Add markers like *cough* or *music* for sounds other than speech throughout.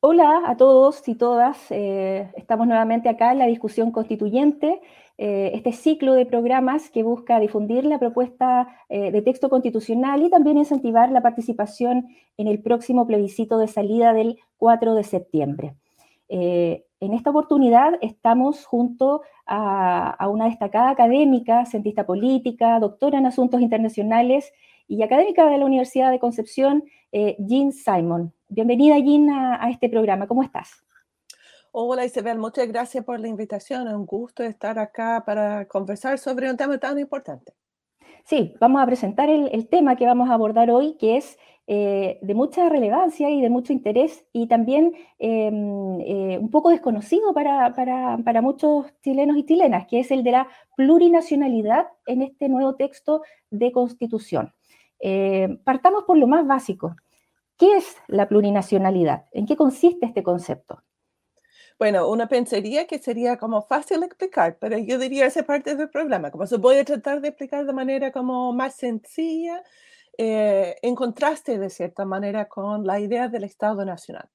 Hola a todos y todas. Eh, estamos nuevamente acá en la discusión constituyente, eh, este ciclo de programas que busca difundir la propuesta eh, de texto constitucional y también incentivar la participación en el próximo plebiscito de salida del 4 de septiembre. en esta oportunidad estamos junto a, a una destacada académica, cientista política, doctora en asuntos internacionales y académica de la Universidad de Concepción, Jean Simon. Bienvenida, Jean, a, este programa. ¿Cómo estás? Hola Isabel, muchas gracias por la invitación. Es un gusto estar acá para conversar sobre un tema tan importante. Sí, vamos a presentar el, tema que vamos a abordar hoy, que es eh, de mucha relevancia y de mucho interés y también em, eh, un poco desconocido para, para, muchos chilenos y chilenas, que es el de la plurinacionalidad en este nuevo texto de constitución. Eh, partamos por lo más básico. ¿Qué es la plurinacionalidad? ¿En qué consiste este concepto? Bueno, una pensaría que sería como fácil explicar, pero yo diría esa parte del problema, como se puede tratar de explicar de manera como más sencilla, eh, en contraste de cierta manera con la idea del Estado Nacional.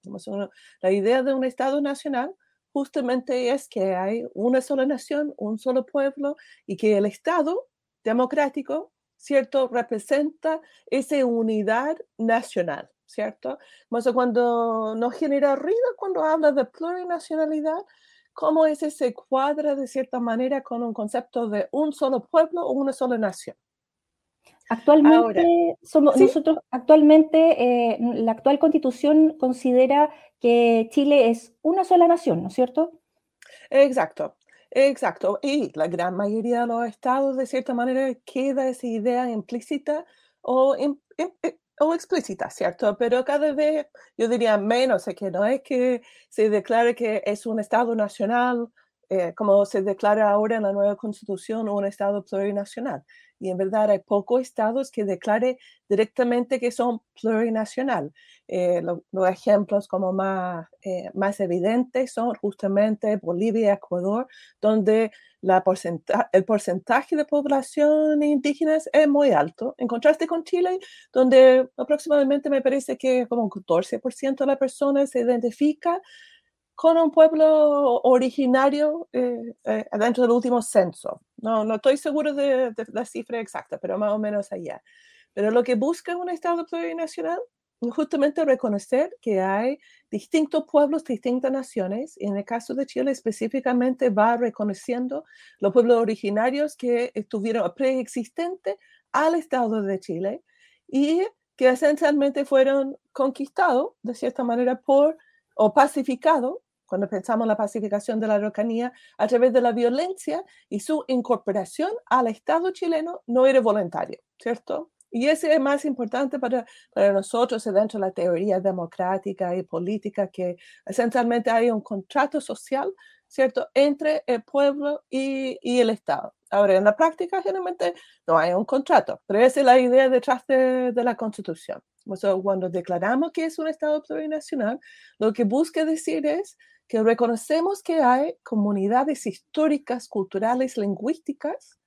la idea de un Estado Nacional justamente es que hay una sola nación, un solo pueblo y que el Estado democrático, ¿cierto?, representa esa unidad nacional. ¿cierto? cuando nos genera ruido cuando habla de plurinacionalidad, ¿cómo ese se cuadra de cierta manera con un concepto de un solo pueblo o una sola nación? Actualmente, somos, nosotros actualmente, eh, la actual constitución considera que Chile es una sola nación, ¿no es cierto? Exacto, exacto. Y la gran mayoría de los estados, de cierta manera, queda esa idea implícita o o explícita, ¿cierto? Pero cada vez yo diría menos, es que no es que se declare que es un Estado nacional, eh, como se declara ahora en la nueva constitución, un Estado plurinacional. Y en verdad hay pocos estados que declare directamente que son plurinacional. Eh, los ejemplos como más, eh, más evidentes son justamente Bolivia Ecuador, donde el porcentaje de población indígena es muy alto, en contraste con Chile, donde aproximadamente me parece que como un 14% de la persona se identifica con un pueblo originario eh, eh, dentro del último censo. No, no estoy seguro de, la cifra exacta, pero más o menos allá. Pero lo que busca un Estado plurinacional justamente reconocer que hay distintos pueblos, distintas naciones, y en el caso de Chile específicamente va reconociendo los pueblos originarios que estuvieron preexistentes al Estado de Chile y que esencialmente fueron conquistados de cierta manera por o pacificados cuando pensamos en la pacificación de la Araucanía, a través de la violencia y su incorporación al Estado chileno no era voluntario, ¿cierto? Y ese es más importante para, para nosotros dentro de la teoría democrática y política, que esencialmente hay un contrato social, ¿cierto?, entre el pueblo y, y el Estado. Ahora, en la práctica generalmente no hay un contrato, pero esa es la idea detrás de, de la Constitución. O sea, cuando declaramos que es un Estado plurinacional, lo que busca decir es que reconocemos que hay comunidades históricas, culturales, lingüísticas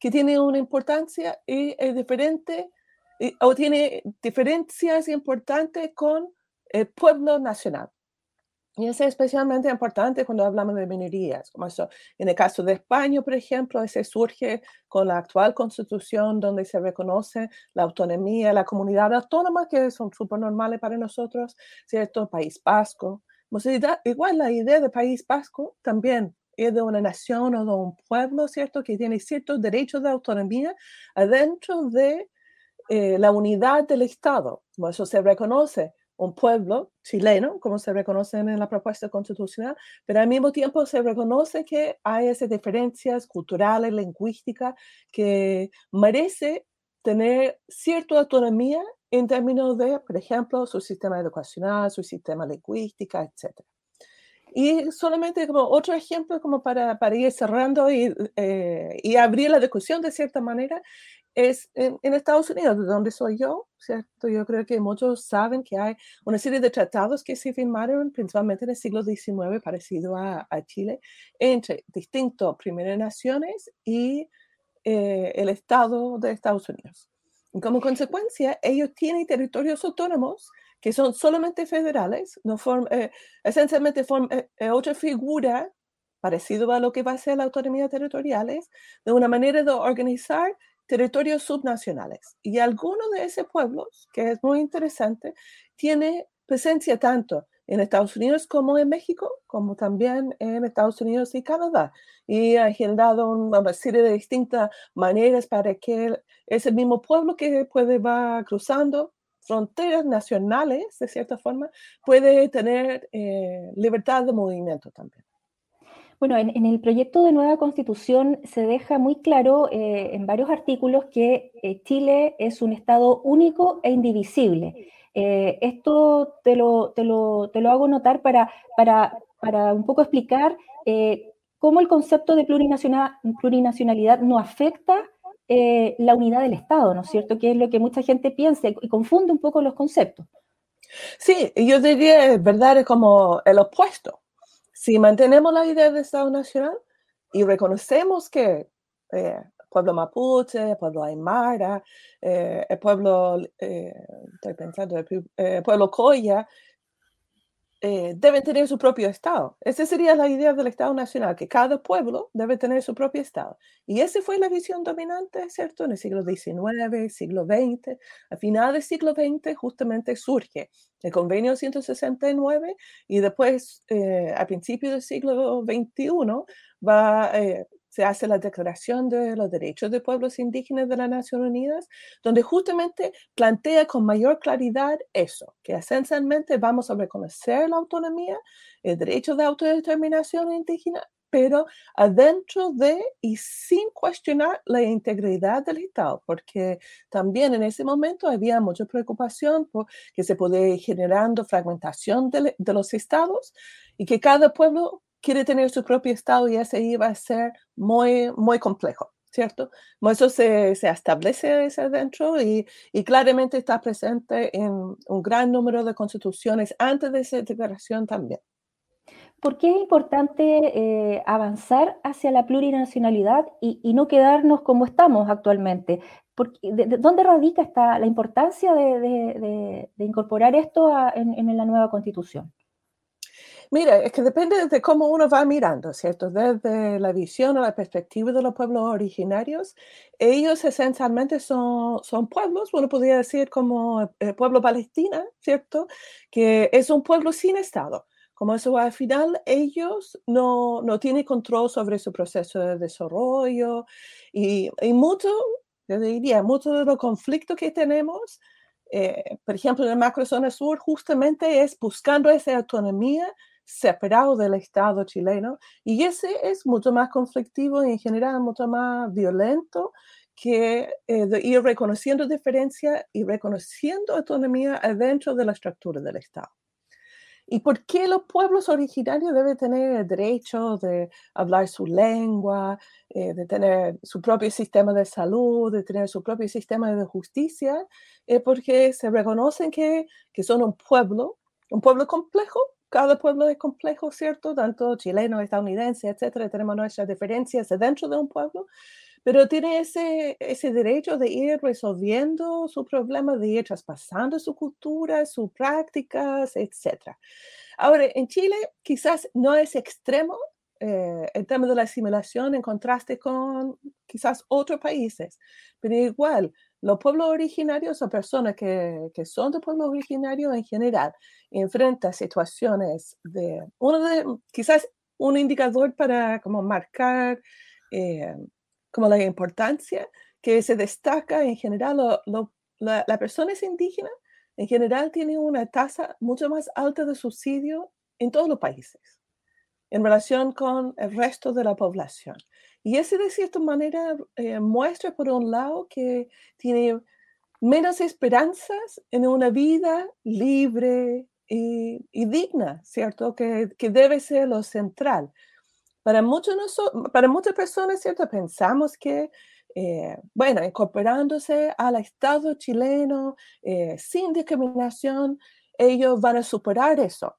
que tiene una importancia y es diferente o tiene diferencias importantes con el pueblo nacional. Y eso es especialmente importante cuando hablamos de minorías, como eso, en el caso de España, por ejemplo, ese surge con la actual constitución donde se reconoce la autonomía, la comunidad autónoma, que son súper normales para nosotros, ¿cierto? País Vasco. Igual la idea de País Vasco también es de una nación o de un pueblo, ¿cierto? Que tiene ciertos derechos de autonomía adentro de eh, la unidad del Estado. Eso se reconoce un pueblo chileno, como se reconoce en la propuesta constitucional, pero al mismo tiempo se reconoce que hay esas diferencias culturales, lingüísticas, que merece tener cierta autonomía en términos de, por ejemplo, su sistema educacional, su sistema lingüístico, etc. Y solamente como otro ejemplo, como para, para ir cerrando y, eh, y, abrir la discusión de cierta manera, es en, Estados Unidos, de donde soy yo, ¿cierto? Yo creo que muchos saben que hay una serie de tratados que se firmaron principalmente en el siglo XIX, parecido a, a Chile, entre distintas primeras naciones y eh, el Estado de Estados Unidos. Como consecuencia, ellos tienen territorios autónomos que son solamente federales, no eh, esencialmente forman eh, otra figura parecido a lo que va a ser la autonomía territoriales, de una manera de organizar territorios subnacionales. Y algunos de esos pueblos, que es muy interesante, tiene presencia tanto en Estados Unidos como en México, como también en Estados Unidos y Canadá. Y ha generado una serie de distintas maneras para que ese mismo pueblo que puede va cruzando fronteras nacionales, de cierta forma, puede tener eh, libertad de movimiento también. Bueno, en, el proyecto de nueva constitución se deja muy claro eh, en varios artículos que eh, Chile es un Estado único e indivisible. Eh, esto te lo, te, lo, te lo, hago notar para, para, para un poco explicar cómo el concepto de plurinacionalidad no afecta la unidad del Estado, ¿no es cierto? Que es lo que mucha gente piensa y confunde un poco los conceptos. Sí, yo diría, verdad, es como el opuesto si mantenemos la idea de Estado Nacional y reconocemos que eh, pueblo mapuche, pueblo aymara, eh, el pueblo, eh, estoy pensando, el pueblo coya, eh, deben tener su propio Estado. Esa sería la idea del Estado Nacional, que cada pueblo debe tener su propio Estado. Y esa fue la visión dominante, ¿cierto? En el siglo XIX, siglo XX. A finales del siglo XX justamente surge el Convenio 169 y después, eh, a principios del siglo XXI, va, eh, se hace la Declaración de los Derechos de Pueblos Indígenas de las Naciones Unidas, donde justamente plantea con mayor claridad eso, que esencialmente vamos a reconocer la autonomía, el derecho de autodeterminación indígena, pero adentro de y sin cuestionar la integridad del Estado, porque también en ese momento había mucha preocupación por que se podía ir generando fragmentación de, de los estados y que cada pueblo quiere tener su propio estado y ese iba a ser muy, muy complejo, ¿cierto? Eso se, se establece ese dentro y, y, claramente está presente en un gran número de constituciones antes de esa declaración también. ¿Por qué es importante eh, avanzar hacia la plurinacionalidad y, y, no quedarnos como estamos actualmente? Porque, de, ¿Dónde radica esta, la importancia de, de, de incorporar esto en, en la nueva constitución? Mira, es que depende de cómo uno va mirando, ¿cierto? Desde la visión o la perspectiva de los pueblos originarios, ellos esencialmente son, son pueblos, uno podría decir como el pueblo palestina, ¿cierto? Que es un pueblo sin Estado. Como eso al final ellos no, no tienen control sobre su proceso de desarrollo y, y mucho, yo diría, mucho de los conflictos que tenemos eh, por ejemplo, en la macrozona sur, justamente es buscando esa autonomía separado del Estado chileno y ese es mucho más conflictivo y en general mucho más violento que eh, ir reconociendo diferencia y reconociendo autonomía adentro de la estructura del Estado. ¿Y por qué los pueblos originarios deben tener el derecho de hablar su lengua, eh, de tener su propio sistema de salud, de tener su propio sistema de justicia? Es porque se reconocen que, que son un pueblo, un pueblo complejo, cada pueblo es complejo, ¿cierto? Tanto chileno, estadounidense, etcétera, tenemos nuestras diferencias dentro de un pueblo, pero tiene ese, ese derecho de ir resolviendo su problema, de ir traspasando su cultura, sus prácticas, etcétera. Ahora, en Chile quizás no es extremo eh, el tema de la asimilación en contraste con quizás otros países, pero igual los pueblos originarios o personas que, que son de pueblos originarios en general enfrentan situaciones de, uno de, quizás un indicador para como marcar eh, como la importancia que se destaca en general, lo, la, la persona es indígena, en general tiene una tasa mucho más alta de subsidio en todos los países en relación con el resto de la población. Y ese de cierta manera eh, muestra por un lado que tiene menos esperanzas en una vida libre y, digna, ¿cierto? Que, que, debe ser lo central. Para, muchos para muchas personas, ¿cierto? Pensamos que, eh, bueno, incorporándose al Estado chileno eh, sin discriminación, ellos van a superar eso.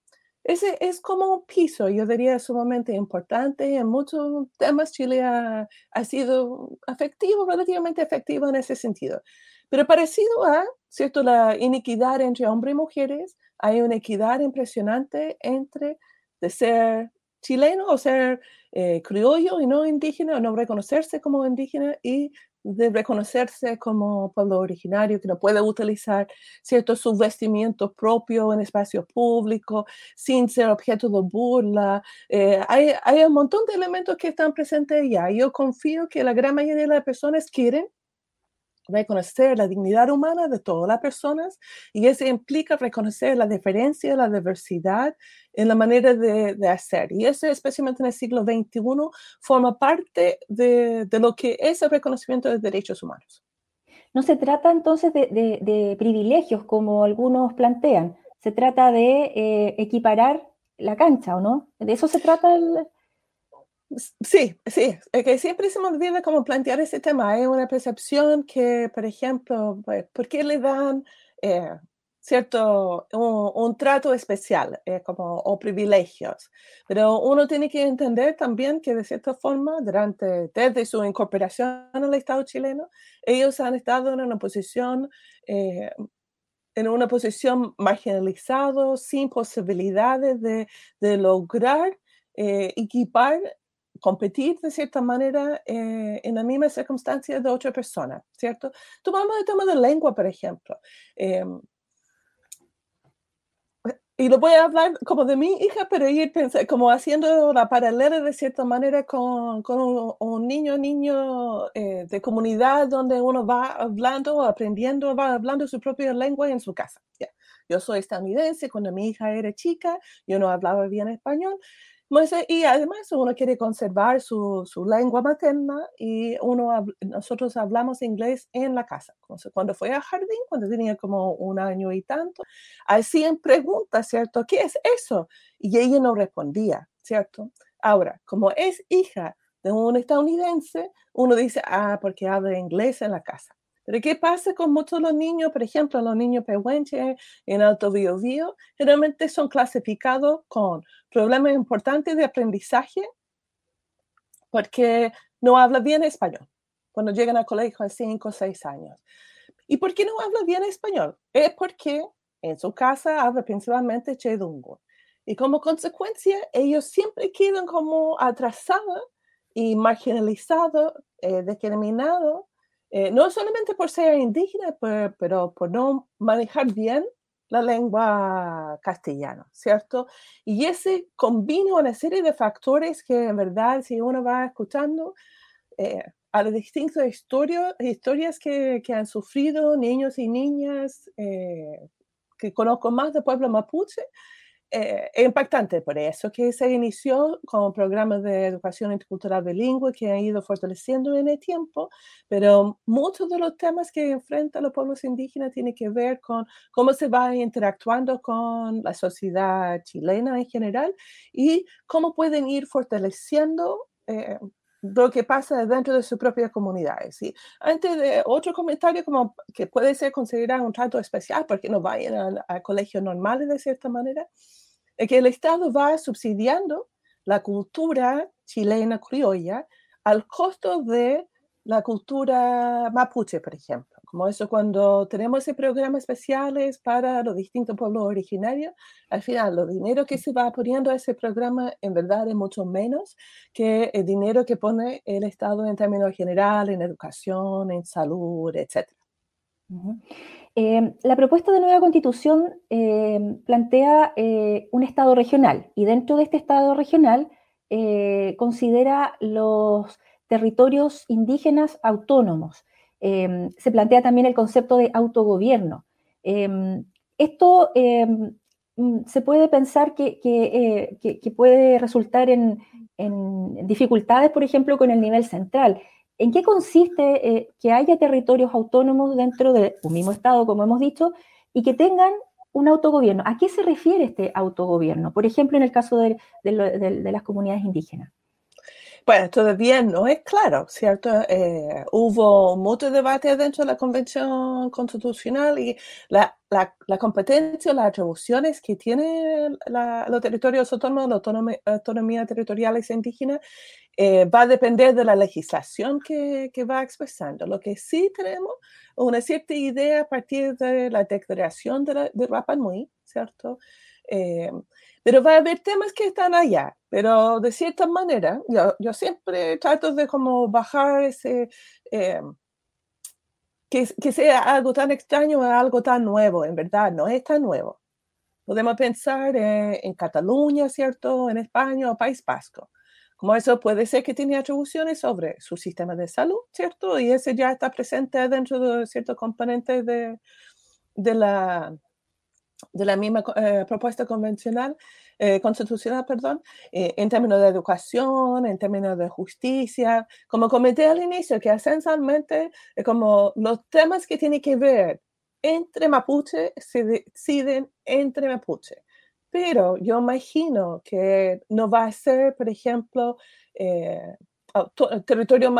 Ese es como un piso, yo diría, sumamente importante. En muchos temas Chile ha, sido efectivo, relativamente efectivo en ese sentido. Pero parecido a, ¿cierto?, la iniquidad entre hombres y mujeres, hay una equidad impresionante entre de ser chileno o ser eh, criollo y no indígena, o no reconocerse como indígena y de reconocerse como pueblo originario que no puede utilizar ciertos subvestimientos propios en espacios públicos sin ser objeto de burla. Eh, hay, hay, un montón de elementos que están presentes ya. Yo confío que la gran mayoría de las personas quieren reconocer la dignidad humana de todas las personas y eso implica reconocer la diferencia, la diversidad en la manera de, hacer. Y eso, especialmente en el siglo XXI, forma parte de, de, lo que es el reconocimiento de derechos humanos. No se trata entonces de, de privilegios como algunos plantean, se trata de eh, equiparar la cancha, ¿o no? ¿De eso se trata el, Sí, sí, es que siempre se me olvida cómo plantear ese tema. Hay una percepción que, por ejemplo, pues, ¿por qué le dan eh, cierto, un, trato especial eh, como, o privilegios? Pero uno tiene que entender también que de cierta forma, durante, desde su incorporación al Estado chileno, ellos han estado en una posición... Eh, en una posición marginalizada, sin posibilidades de, de lograr equipar competir de cierta manera eh, en la misma circunstancia de otra persona, ¿cierto? Tomamos el tema de lengua, por ejemplo. Em, y lo voy a hablar como de mi hija, pero ir como haciendo la paralela de cierta manera con, con un, niño, niño eh, de comunidad donde uno va hablando, aprendiendo, va hablando su propia lengua en su casa. Yo soy estadounidense, cuando mi hija era chica, yo no hablaba bien español, y además uno quiere conservar su, su, lengua materna y uno, nosotros hablamos inglés en la casa. Cuando fue al jardín, cuando tenía como un año y tanto, hacían preguntas, ¿cierto? ¿Qué es eso? Y ella no respondía, ¿cierto? Ahora, como es hija de un estadounidense, uno dice, ah, porque habla inglés en la casa. Pero ¿qué pasa con muchos de los niños? Por ejemplo, los niños pehuenches en Alto Biobío, generalmente son clasificados con problemas importantes de aprendizaje porque no habla bien español cuando llegan al colegio a 5 o 6 años. ¿Y por qué no habla bien español? Es porque en su casa habla principalmente chedungo. Y como consecuencia, ellos siempre quedan como atrasados y marginalizados, eh, discriminados eh, no solamente por ser indígena, pero, por no manejar bien la lengua castellana, ¿cierto? Y ese combina una serie de factores que en verdad, si uno va escuchando eh, a las distintas historias, que, han sufrido niños y niñas eh, que conozco más del pueblo mapuche, eh, impactante por eso que se inició con programas de educación intercultural bilingüe que han ido fortaleciendo en el tiempo, pero muchos de los temas que enfrentan los pueblos indígenas tienen que ver con cómo se va interactuando con la sociedad chilena en general y cómo pueden ir fortaleciendo eh, lo que pasa dentro de sus propias comunidades. Y antes de otro comentario como que puede ser considerado un trato especial porque no vayan a, colegios normales de cierta manera, es que el Estado va subsidiando la cultura chilena criolla al costo de la cultura mapuche, por ejemplo. Como eso cuando tenemos ese programa especiales para los distintos pueblos originarios, al final los dinero que se va poniendo a ese programa en verdad es mucho menos que el dinero que pone el Estado en términos generales, en educación, en salud, etc. Eh, la propuesta de nueva constitución eh, plantea eh, un Estado regional y dentro de este Estado regional considera los territorios indígenas autónomos. Em, se plantea también el concepto de autogobierno. Em, esto em, mm, se puede pensar que, eh, puede resultar en, dificultades, por ejemplo, con el nivel central. ¿En qué consiste eh, que haya territorios autónomos dentro de un mismo Estado, como hemos dicho, y que tengan un autogobierno? ¿A qué se refiere este autogobierno? Por ejemplo, en el caso de las comunidades indígenas. Pues todavía no es claro, ¿cierto? Eh, hubo mucho debate dentro de la Convención Constitucional y la, la, competencia, las atribuciones que tiene los territorios autónomos, la autonomía, autonomía territorial indígena, eh, va a depender de la legislación que, que, va expresando. Lo que sí tenemos una cierta idea a partir de la declaración de, la, de ¿cierto? Eh, pero va a haber temas que están allá, pero de cierta manera, yo, yo siempre trato de como bajar ese, eh, que, que, sea algo tan extraño a algo tan nuevo, en verdad, no es tan nuevo. Podemos pensar en Cataluña, ¿cierto? En España o País Vasco. Como eso puede ser que tiene atribuciones sobre su sistema de salud, ¿cierto? Y ese ya está presente dentro de ciertos componentes de, de la, de la misma eh, propuesta convencional, eh, constitucional, perdón, eh, en términos de educación, en términos de justicia. Como comenté al inicio, que esencialmente como los temas que tienen que ver entre mapuche se deciden entre mapuche. Pero yo imagino que no va a ser, por ejemplo, territorio,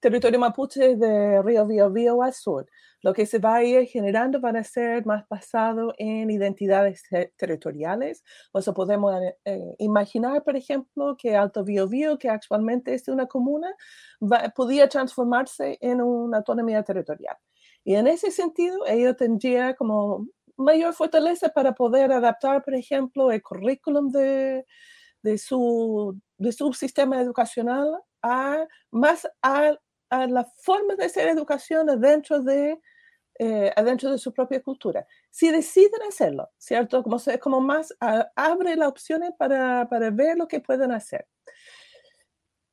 territorio mapuche de Río Biobío al sur lo que se va a ir generando van a ser más basado en identidades territoriales. O sea, podemos eh, eh, imaginar, por ejemplo, que Alto Biobío, que actualmente es una comuna, podría transformarse en una autonomía territorial. Y en ese sentido, ello tendría como mayor fortaleza para poder adaptar, por ejemplo, el currículum de, de, su, de su sistema educacional a más a, a la forma de hacer educación dentro de eh, adentro de su propia cultura. Si deciden hacerlo, ¿cierto? Como, como más abre las opciones para, para, ver lo que pueden hacer.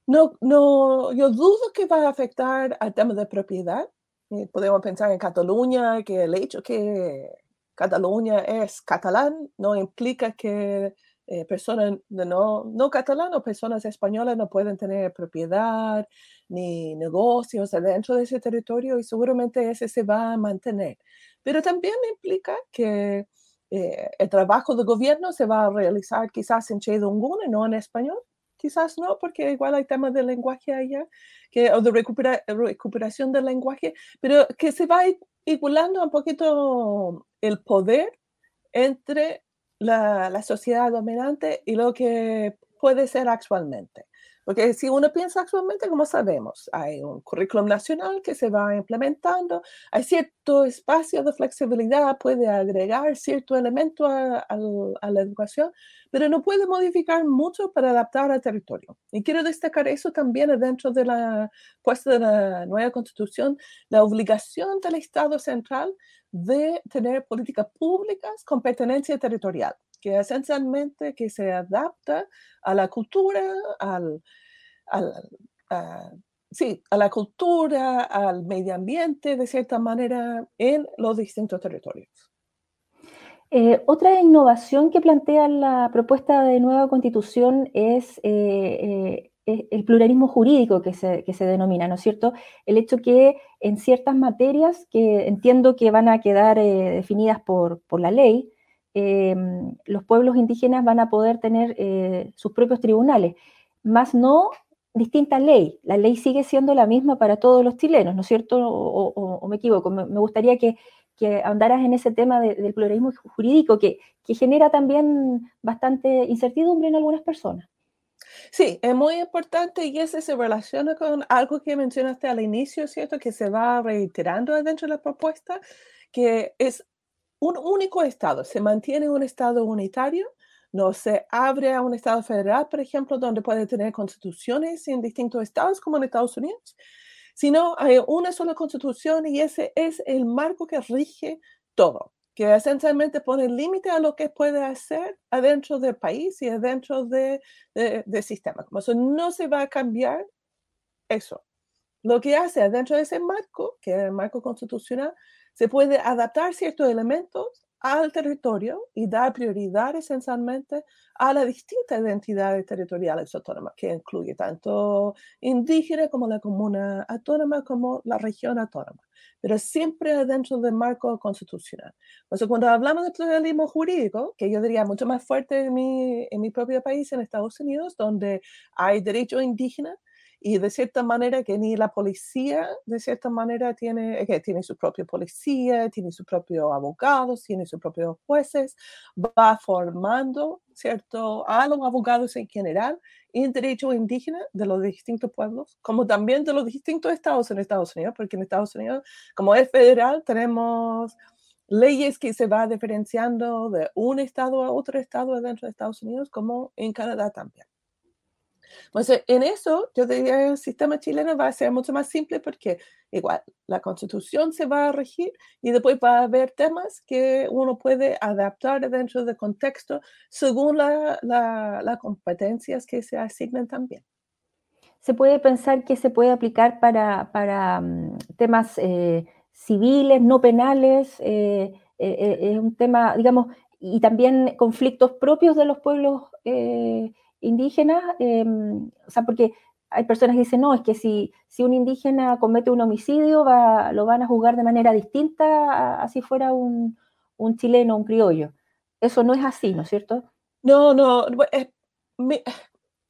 No, no, yo dudo que va a afectar al tema de propiedad. Eh, podemos pensar en Cataluña, que el hecho que Cataluña es catalán no implica que eh, personas no, no catalanas, personas españolas no pueden tener propiedad, ni negocios dentro de ese territorio y seguramente ese se va a mantener. Pero también implica que eh, el trabajo de gobierno se va a realizar quizás en Chedungun y no en español. Quizás no, porque igual hay temas de lenguaje allá, que, o de recuperación del lenguaje, pero que se va igualando un poquito el poder entre la, sociedad dominante y lo que puede ser actualmente. Porque si uno piensa actualmente, como sabemos, hay un currículum nacional que se va implementando, hay cierto espacio de flexibilidad, puede agregar cierto elemento a, la educación, pero no puede modificar mucho para adaptar al territorio. Y quiero destacar eso también dentro de la puesta de la nueva constitución, la obligación del Estado central de tener políticas públicas con pertenencia territorial que esencialmente que se adapta a la cultura, al, a, sí, a la cultura, al medio ambiente, de cierta manera, en los distintos territorios. Eh, otra innovación que plantea la propuesta de nueva constitución es eh, eh, el pluralismo jurídico que se, que se, denomina, ¿no es cierto? El hecho que en ciertas materias que entiendo que van a quedar definidas por, por, la ley, Em, los pueblos indígenas van a poder tener eh, sus propios tribunales, más no distinta ley. La ley sigue siendo la misma para todos los chilenos, ¿no es cierto? O, me equivoco. Me, gustaría que, que, ahondaras en ese tema del pluralismo jurídico que, que genera también bastante incertidumbre en algunas personas. Sí, es muy importante y ese se relaciona con algo que mencionaste al inicio, ¿cierto? Que se va reiterando dentro de la propuesta, que es un único Estado, se mantiene un Estado unitario, no se abre a un Estado federal, por ejemplo, donde puede tener constituciones en distintos estados como en Estados Unidos, sino hay una sola constitución y ese es el marco que rige todo, que esencialmente pone límite a lo que puede hacer adentro del país y adentro del de, de sistema. Como eso no se va a cambiar eso. Lo que hace adentro de ese marco, que es el marco constitucional, se puede adaptar ciertos elementos al territorio y dar prioridad esencialmente a las distintas identidades territoriales autónomas, que incluye tanto indígena como la comuna autónoma como la región autónoma, pero siempre dentro del marco constitucional. Entonces, cuando hablamos de pluralismo jurídico, que yo diría mucho más fuerte en mi, en mi propio país, en Estados Unidos, donde hay derecho indígena, y de cierta manera que ni la policía, de cierta manera, tiene, que tiene su propia policía, tiene sus propios abogados, tiene sus propios jueces, va formando, ¿cierto?, a los abogados en general en derecho indígena de los distintos pueblos, como también de los distintos estados en Estados Unidos, porque en Estados Unidos, como es federal, tenemos leyes que se va diferenciando de un estado a otro estado dentro de Estados Unidos, como en Canadá también. Entonces, en eso, yo diría que el sistema chileno va a ser mucho más simple porque igual la constitución se va a regir y después va a haber temas que uno puede adaptar dentro del contexto según las la, competencias que se asignan también. Se puede pensar que se puede aplicar para, para mm, temas eh, civiles, no penales, eh, eh, es un tema, digamos, y también conflictos propios de los pueblos indígenas, em, o sea, porque hay personas que dicen, no, es que si, si un indígena comete un homicidio, va, lo van a juzgar de manera distinta a, si fuera un, un chileno, un criollo. Eso no es así, ¿no es cierto? No, no, es,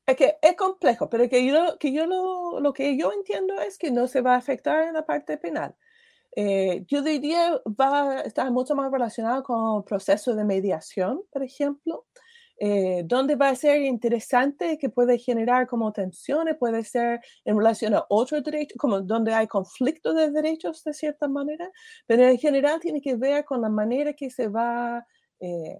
es que es complejo, pero que yo, que yo lo, lo, que yo entiendo es que no se va a afectar en la parte penal. Eh, yo diría va a estar mucho más relacionado con procesos de mediación, por ejemplo, eh, donde va a ser interesante que puede generar como tensiones, puede ser en relación a otros derechos, como donde hay conflictos de derechos de cierta manera, pero en general tiene que ver con la manera que se va eh,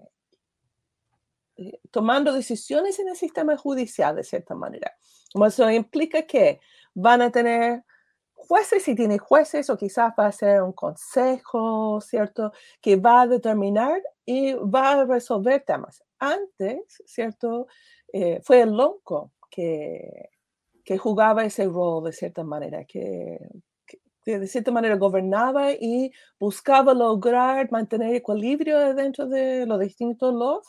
eh, tomando decisiones en el sistema judicial de cierta manera. Como eso implica que van a tener jueces, si tiene jueces, o quizás va a ser un consejo, ¿cierto? Que va a determinar y va a resolver temas antes, ¿cierto? Eh, fue el loco que, que jugaba ese rol de cierta manera, que, de cierta manera gobernaba y buscaba lograr mantener equilibrio dentro de los distintos laws,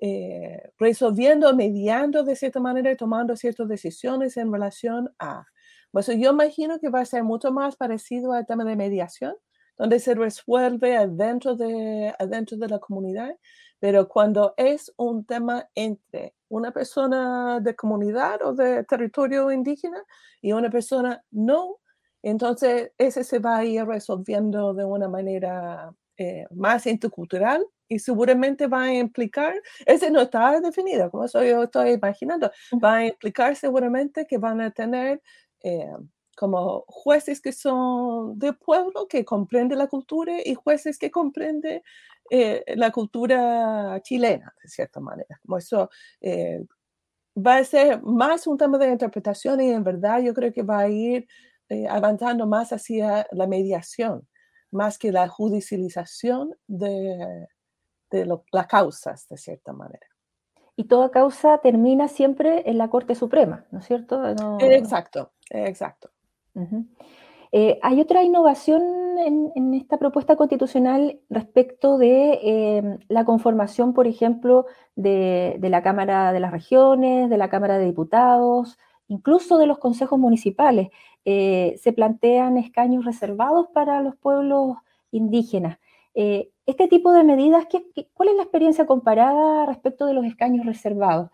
eh, resolviendo, mediando de cierta manera y tomando ciertas decisiones en relación a. Pues yo imagino que va a ser mucho más parecido al tema de mediación, donde se resuelve adentro de, adentro de la comunidad pero cuando es un tema entre una persona de comunidad o de territorio indígena y una persona no, entonces ese se va a ir resolviendo de una manera eh, más intercultural y seguramente va a implicar, ese no está definido, como eso yo estoy imaginando, va a implicar seguramente que van a tener eh, como jueces que son de pueblo, que comprenden la cultura y jueces que comprenden eh, la cultura chilena, de cierta manera. Como eso eh, va a ser más un tema de interpretación y en verdad yo creo que va a ir eh, avanzando más hacia la mediación, más que la judicialización de, de las causas, de cierta manera. Y toda causa termina siempre en la Corte Suprema, ¿no es cierto? Exacto, exacto. Eh, hay otra innovación en, esta propuesta constitucional respecto de eh, la conformación, por ejemplo, de, la Cámara de las Regiones, de la Cámara de Diputados, incluso de los consejos municipales. Eh, se plantean escaños reservados para los pueblos indígenas. este tipo de medidas, ¿cuál es la experiencia comparada respecto de los escaños reservados?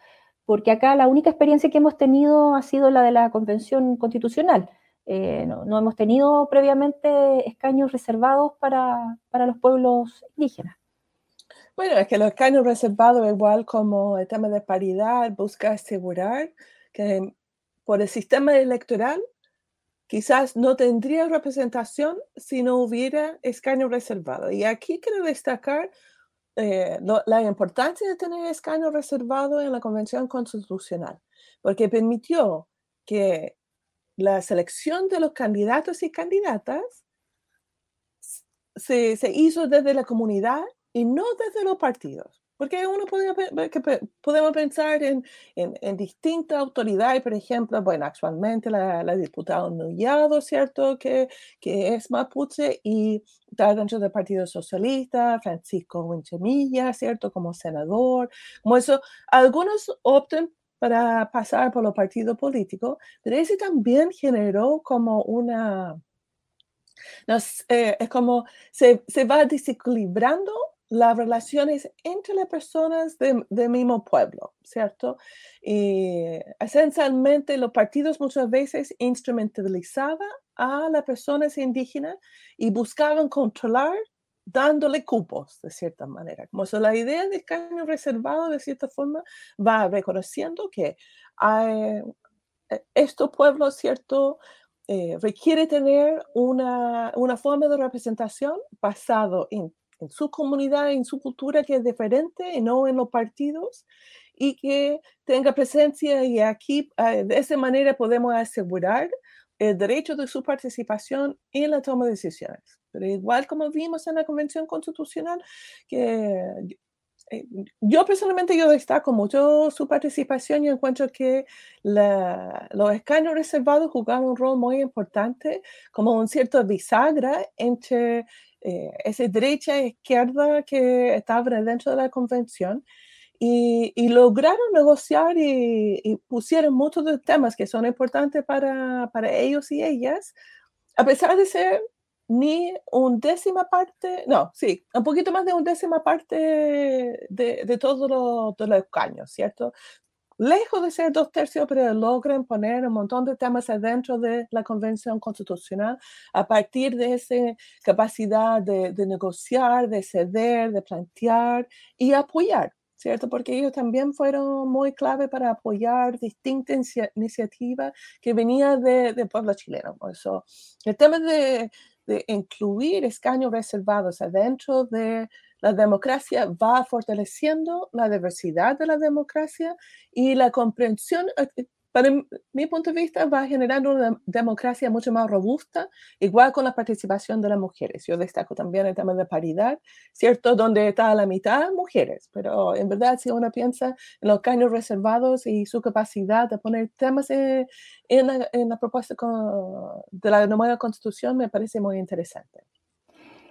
Porque acá la única experiencia que hemos tenido ha sido la de la Convención Constitucional eh, no, hemos tenido previamente escaños reservados para, los pueblos indígenas. Bueno, es que los escaños reservados, igual como el tema de paridad, busca asegurar que por el sistema electoral quizás no tendría representación si no hubiera escaño reservado. Y aquí quiero destacar eh, la importancia de tener escaño reservado en la Convención Constitucional, porque permitió que la selección de los candidatos y candidatas se, hizo desde la comunidad y no desde los partidos. Porque uno podría, podemos pensar en, en, distintas autoridades, por ejemplo, bueno, actualmente la, la diputada Nullado, ¿cierto? Que, que es mapuche y está dentro del Partido Socialista, Francisco Winchemilla, ¿cierto? Como senador, como eso. Algunos optan para pasar por los partidos políticos, pero ese también generó como una, eh, es como se, se, va desequilibrando las relaciones entre las personas del mismo pueblo, ¿cierto? Y esencialmente los partidos muchas veces instrumentalizaban a las personas indígenas y buscaban controlar dándole cupos, de cierta manera. Como si la idea del caño reservado, de cierta forma, va reconociendo que hay, eh, estos pueblos, ¿cierto? Eh, requiere tener una, una, forma de representación basado en, en, su comunidad, en su cultura que es diferente y no en los partidos y que tenga presencia y aquí eh, de esa manera podemos asegurar el derecho de su participación en la toma de decisiones. Pero igual como vimos en la Convención Constitucional, que eh, yo personalmente yo destaco mucho su participación y encuentro que los escaños reservados jugaron un rol muy importante como un cierto bisagra entre eh, esa derecha e izquierda que estaba dentro de la convención y, lograron negociar y, y, pusieron muchos de temas que son importantes para, para ellos y ellas, a pesar de ser ni un décima parte, no, sí, un poquito más de un décima parte de, de todos los, los escaños, ¿cierto? Lejos de ser dos tercios, pero logran poner un montón de temas adentro de la Convención Constitucional a partir de esa capacidad de, de negociar, de ceder, de plantear y apoyar. ¿Cierto? Porque ellos también fueron muy clave para apoyar distintas iniciativas que venían del de pueblo chileno. Eso, el tema de, de incluir escaños reservados adentro de la democracia va fortaleciendo la diversidad de la democracia y la comprensión eh, para mi punto de vista, va generando una democracia mucho más robusta, igual con la participación de las mujeres. Yo destaco también el tema de paridad, ¿cierto? Donde está a la mitad mujeres, pero en verdad, si uno piensa en los caños reservados y su capacidad de poner temas en, la, en la, propuesta de la nueva constitución, me parece muy interesante.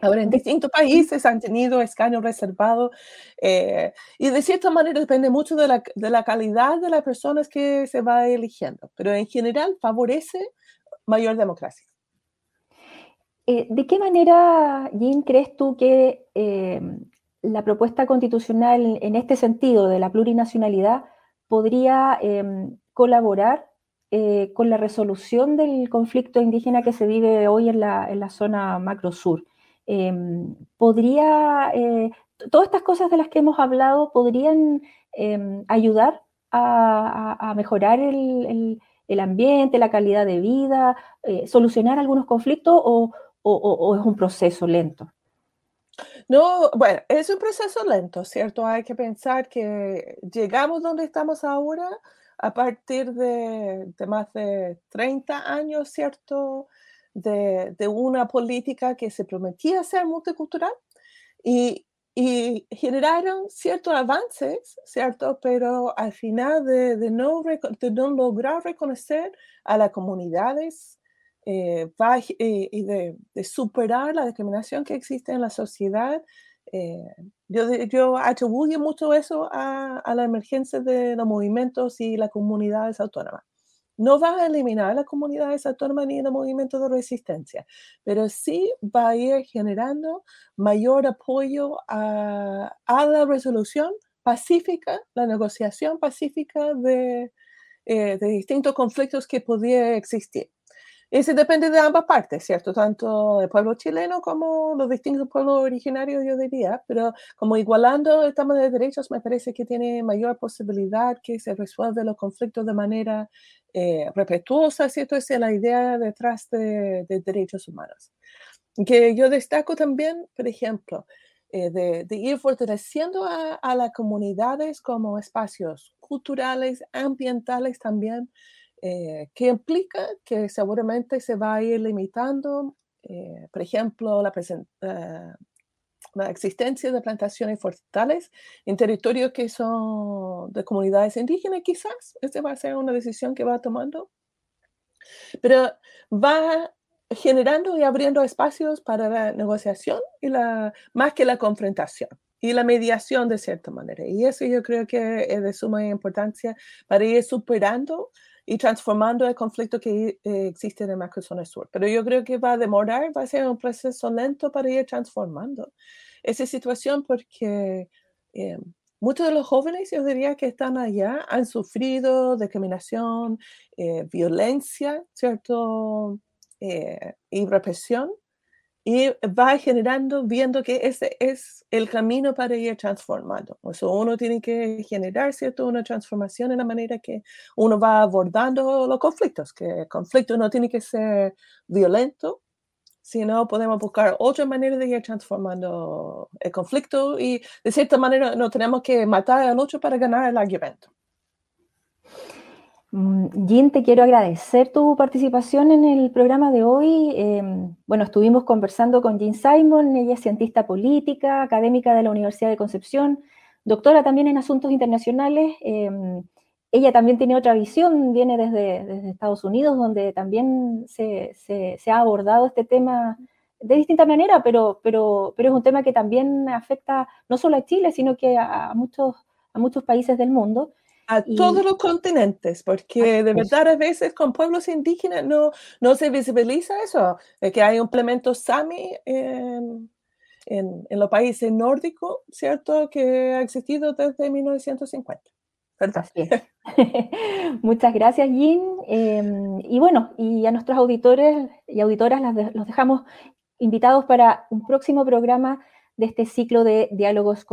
Ahora, en distintos países han tenido escaños reservados eh, y de cierta manera depende mucho de la, de la, calidad de las personas que se va eligiendo, pero en general favorece mayor democracia. Eh, ¿De qué manera, Jean, crees tú que eh, la propuesta constitucional en este sentido de la plurinacionalidad podría em, colaborar con la resolución del conflicto indígena que se vive hoy en la, en la zona macro Em, podría, eh, todas estas cosas de las que hemos hablado podrían em, ayudar a, mejorar el, ambiente, la calidad de vida, eh, solucionar algunos conflictos o, es un proceso lento? No, bueno, es un proceso lento, ¿cierto? Hay que pensar que llegamos donde estamos ahora a partir de, de más de 30 años, ¿cierto? De, una política que se prometía ser multicultural y, generaron ciertos avances, ¿cierto? Pero al final de, no, no lograr reconocer a las comunidades eh, eh, y de, superar la discriminación que existe en la sociedad, eh, yo, yo atribuyo mucho eso a, a la emergencia de los movimientos y las comunidades autónomas no va a eliminar las comunidades autónomas ni el movimiento de resistencia, pero sí va a ir generando mayor apoyo a, la resolución pacífica, la negociación pacífica de, eh, distintos conflictos que podría existir. Eso depende de ambas partes, ¿cierto? Tanto el pueblo chileno como los distintos pueblos originarios, yo diría, pero como igualando el tema de derechos, me parece que tiene mayor posibilidad que se resuelvan los conflictos de manera eh, respetuosa, ¿cierto? Esa es la idea detrás de, derechos humanos. Que yo destaco también, por ejemplo, eh, de, ir fortaleciendo a, las comunidades como espacios culturales, ambientales también, eh, que implica que seguramente se va a ir limitando, eh, por ejemplo, la, eh, la, existencia de plantaciones forestales en territorios que son de comunidades indígenas, quizás. Esta va a ser una decisión que va tomando. Pero va generando y abriendo espacios para la negociación y la, más que la confrontación y la mediación de cierta manera. Y eso yo creo que es de suma importancia para ir superando y transformando el conflicto que eh, existe en el macrozona sur. Pero yo creo que va a demorar, va a ser un proceso lento para ir transformando. Esa situación porque eh, muchos de los jóvenes, yo diría que están allá, han sufrido discriminación, eh, violencia, ¿cierto? Eh, y represión. Y va generando, viendo que ese es el camino para ir transformando. O uno tiene que generar, ¿cierto? Una transformación en la manera que uno va abordando los conflictos, que el conflicto no tiene que ser violento, si no, podemos buscar otra manera de ir transformando el conflicto y de cierta manera no tenemos que matar al otro para ganar el argumento. Mm, Jean, te quiero agradecer tu participación en el programa de hoy. Em, bueno, estuvimos conversando con Jean Simon, ella es cientista política, académica de la Universidad de Concepción, doctora también en asuntos internacionales. Em, ella también tiene otra visión, viene desde, Estados Unidos, donde también se, ha abordado este tema de distinta manera, pero, pero, pero es un tema que también afecta no solo a Chile, sino que a, muchos, a muchos países del mundo. A todos los continentes, porque de verdad a veces con pueblos indígenas no, no se visibiliza eso, que hay un implemento SAMI en, en, en los países nórdicos, ¿cierto? Que ha existido desde 1950. *laughs* Muchas gracias, Jean. Em, y bueno, y a nuestros auditores y auditoras los dejamos invitados para un próximo programa de este ciclo de diálogos con